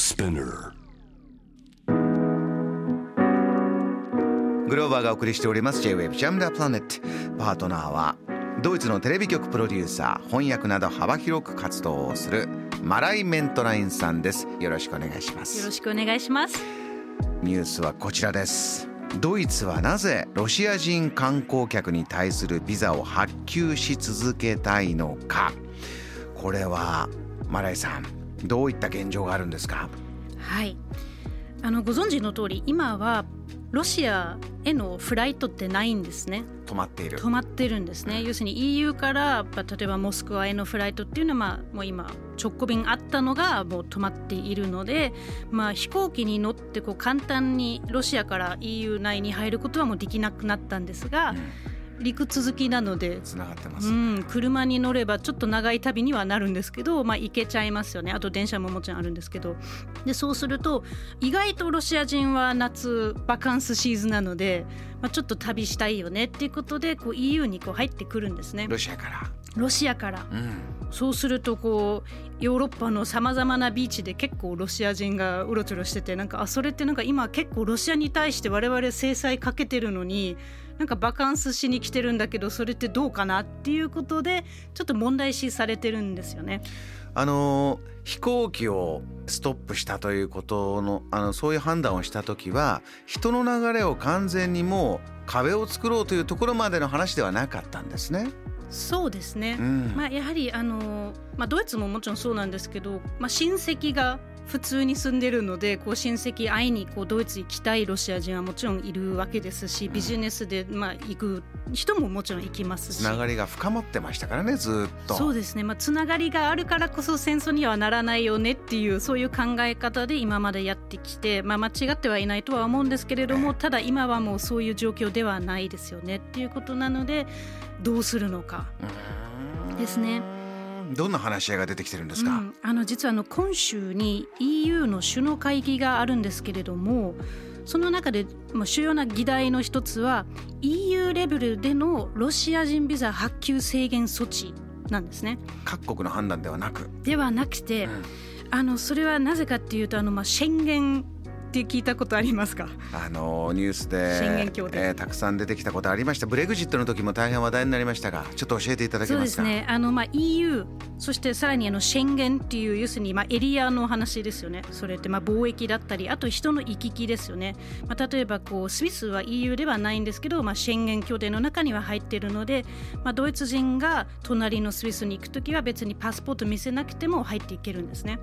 Spinner. グローバーがお送りしております J-Wave ジャムダープラネット。パートナーはドイツのテレビ局プロデューサー翻訳など幅広く活動をするマライ・メントラインさんです。よろしくお願いしまよろすしくお願いします。ニュースはこちらです。ドイツはなぜロシア人観光客に対するビザを発給し続けたいのか。これはマライさんどういった現状があるんですか？はい。あのご存知の通り今はロシアへのフライトってないんですね。止まっている止まってるんですね。要するに EU からまあ例えばモスクワへのフライトっていうのはまあもう今直行便あったのがもう止まっているので、まあ飛行機に乗ってこう簡単にロシアから EU 内に入ることはもうできなくなったんですが、陸続きなのでつながってまうす、ん、車に乗ればちょっと長い旅にはなるんですけど、まあ、行けちゃいますよね。あと電車ももちろんあるんですけど。でそうすると意外とロシア人は夏バカンスシーズンなので、まあ、ちょっと旅したいよねっていうことでこう EU にこう入ってくるんですね。ロシアからロシアからうんそうするとこうヨーロッパのさまざまなビーチで結構ロシア人がうろちょろしててなんかあそれってなんか今結構ロシアに対して我々制裁かけてるのになんかバカンスしに来てるんだけどそれってどうかなっていうことでちょっと問題視されてるんですよね。あの飛行機をストップしたということのあのそういう判断をした時は人の流れを完全にもう壁を作ろうというところまでの話ではなかったんですね。そうですね、うん。まあ、やはりあの、まあ、ドイツももちろんそうなんですけど、まあ、親戚が普通に住んでるのでこう親戚会いにこうドイツ行きたいロシア人はもちろんいるわけですしビジネスでまあ行く人ももちろん行きますしつながりが深まってましたからねずっと。そうですね、まあ、つながりがあるからこそ戦争にはならないよねっていうそういう考え方で今までやってきて、まあ、間違ってはいないとは思うんですけれどもただ今はもうそういう状況ではないですよねっていうことなのでどうするのか。ですね。どんな話し合いが出てきてるんですか？うん、あの実はあの今週に EU の首脳会議があるんですけれどもその中でまあ主要な議題の一つは EU レベルでのロシア人ビザ発給制限措置なんですね。各国の判断ではなく。ではなくて、うんあのそれはなぜかっていうとあの、まあ、宣言って聞いたことありますか？あのニュースで協、定えーたくさん出てきたことありました。ブレグジットの時も大変話題になりましたがちょっと教えていただけそうまかですすね。あの、まあ、EU そしてさらにあの宣言っていう要するに、まあ、エリアの話ですよね。それってまあ貿易だったりあと人の行き来ですよね、まあ、例えばこうスイスは EU ではないんですけど、まあ、宣言協定の中には入っているので、まあ、ドイツ人が隣のスイスに行く時は別にパスポート見せなくても入っていけるんですね。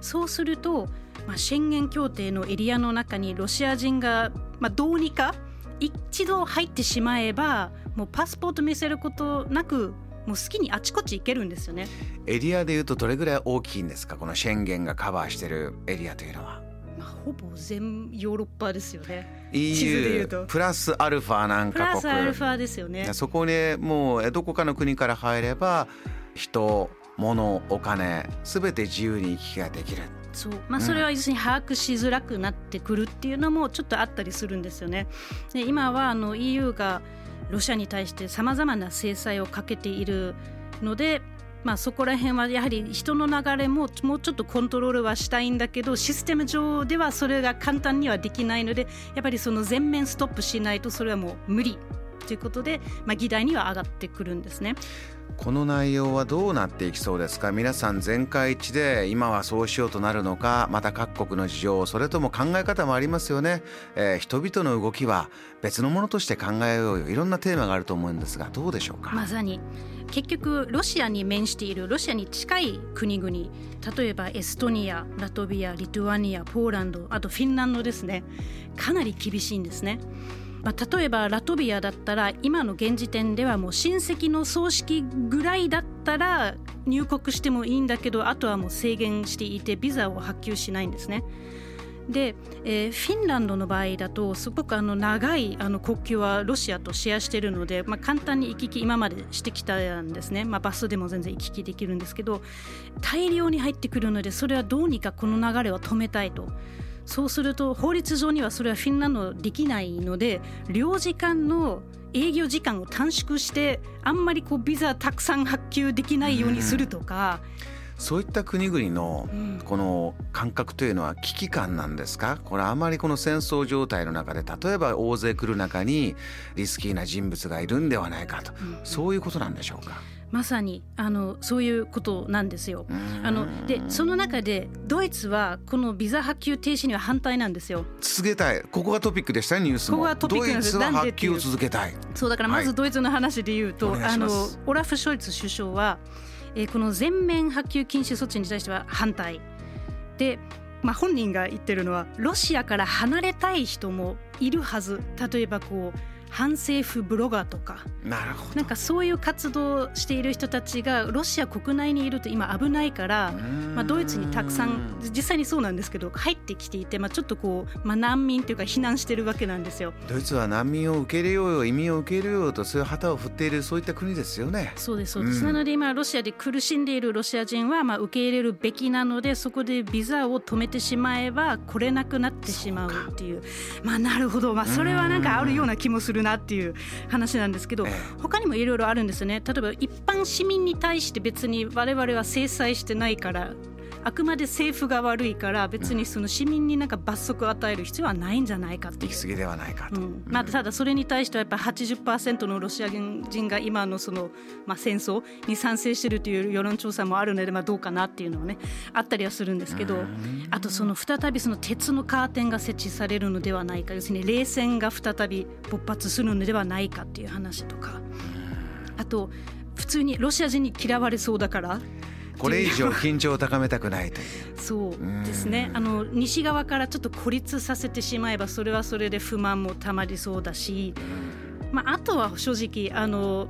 そうすると、まあ、宣言協定のエリアの中にロシア人が、まあ、どうにか一度入ってしまえばもうパスポート見せることなくもう好きにあちこち行けるんですよね。エリアでいうとどれぐらい大きいんですか？この宣言がカバーしてるエリアというのはまあ、ほぼ全ヨーロッパですよね。EU プラスアルファなんプかラスアルフ国ァですよね。そこにもうどこかの国から入れば人物お金すべて自由に行き来ができるそう。まあ、それは要するに把握しづらくなってくるっていうのもちょっとあったりするんですよね。で今はあの EU がロシアに対してさまざまな制裁をかけているので、まあ、そこら辺はやはり人の流れももうちょっとコントロールはしたいんだけどシステム上ではそれが簡単にはできないのでやっぱりその全面ストップしないとそれはもう無理ということで、まあ、議題には上がってくるんですね。この内容はどうなっていきそうですか？皆さん全会一致で今はそうしようとなるのかまた各国の事情それとも考え方もありますよね、えー人々の動きは別のものとして考えようよ。いろんなテーマがあると思うんですがどうでしょうか、まさに。結局ロシアに面しているロシアに近い国々。例えばエストニアラトビアリトアニアポーランドあとフィンランドですね。かなり厳しいんですね。まあ、例えばラトビアだったら今の現時点ではもう親戚の葬式ぐらいだったら入国してもいいんだけどあとはもう制限していてビザを発給しないんですね。で、えーフィンランドの場合だとすごくあの長いあの国境はロシアとシェアしているので、まあ、簡単に行き来今までしてきたんですね、まあ、バスでも全然行き来できるんですけど大量に入ってくるのでそれはどうにかこの流れを止めたいと。そうすると法律上にはそれはフィンランドできないので領事館の営業時間を短縮してあんまりこうビザたくさん発給できないようにするとか、そういった国々のこの感覚というのは危機感なんですか？これあまりこの戦争状態の中で例えば大勢来る中にリスキーな人物がいるんではないかと、そういうことなんでしょうか？まさにあのそういうことなんですよ。あのでその中でドイツはこのビザ発給停止には反対なんですよ。続けたい。ここがトピックでしたニュースも。ここがトピックなんです。ドイツは発給を続けたい。そうだからまずドイツの話で言うと、はい、あのオラフ・ショルツ首相は、えー、この全面発給禁止措置に対しては反対で。まあ、本人が言ってるのはロシアから離れたい人もいるはず例えばこう反政府ブロガーとかなるほど。なんかそういう活動している人たちがロシア国内にいると今危ないから、まあ、ドイツにたくさん実際にそうなんですけど入ってきていて、まあ、ちょっとこう、まあ、難民というか避難してるわけなんですよ。ドイツは難民を受け入れようよ移民を受け入れようとそういう旗を振っているそういった国ですよね。そうですそうです、なので今ロシアで苦しんでいるロシア人はまあ受け入れるべきなのでそこでビザを止めてしまえば来れなくなってしまうっていう。まあなるほど、まあ、それはなんかあるような気もするなっていう話なんですけど、他にもいろいろあるんですよね。例えば一般市民に対して別に我々は制裁してないからあくまで政府が悪いから別にその市民になんか罰則を与える必要はないんじゃないかって行き過ぎではないかと、うん。まあ、ただそれに対してはやっぱり80%のロシア人が今のその、まあ、戦争に賛成しているという世論調査もあるので、まあ、どうかなっていうのはねあったりはするんですけどあとその再びその鉄のカーテンが設置されるのではないか要するに冷戦が再び勃発するのではないかっていう話とか。あと普通にロシア人に嫌われそうだからこれ以上緊張を高めたくないという。そうですね。あの西側からちょっと孤立させてしまえばそれはそれで不満もたまりそうだし、まあ、あとは正直あの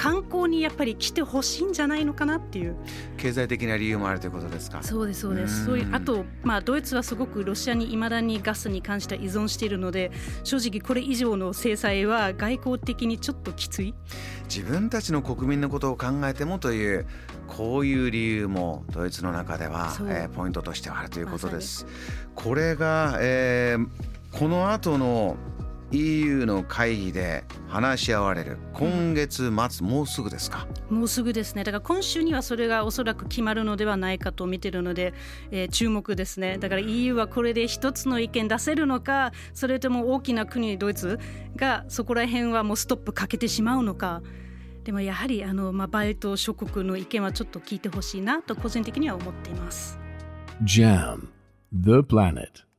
観光にやっぱり来てほしいんじゃないのかなっていう。経済的な理由もあるということですか。そうですそうです。そういうあと、まあ、ドイツはすごくロシアにいまだにガスに関しては依存しているので正直これ以上の制裁は外交的にちょっときつい。自分たちの国民のことを考えてもというこういう理由もドイツの中では、えー、ポイントとしてはあるということです。これが、えー、この後の EU の会議で話し合われる。今月末、もうすぐですか？もうすぐですね。だから今週にはそれがおそらく決まるのではないかと見てるので、えー、注目ですね。だから EU はこれで一つの意見出せるのかそれとも大きな国ドイツがそこら辺はもうストップかけてしまうのか。でもやはりあの、まあ、バイト諸国の意見はちょっと聞いてほしいなと個人的には思っています。JAM The Planet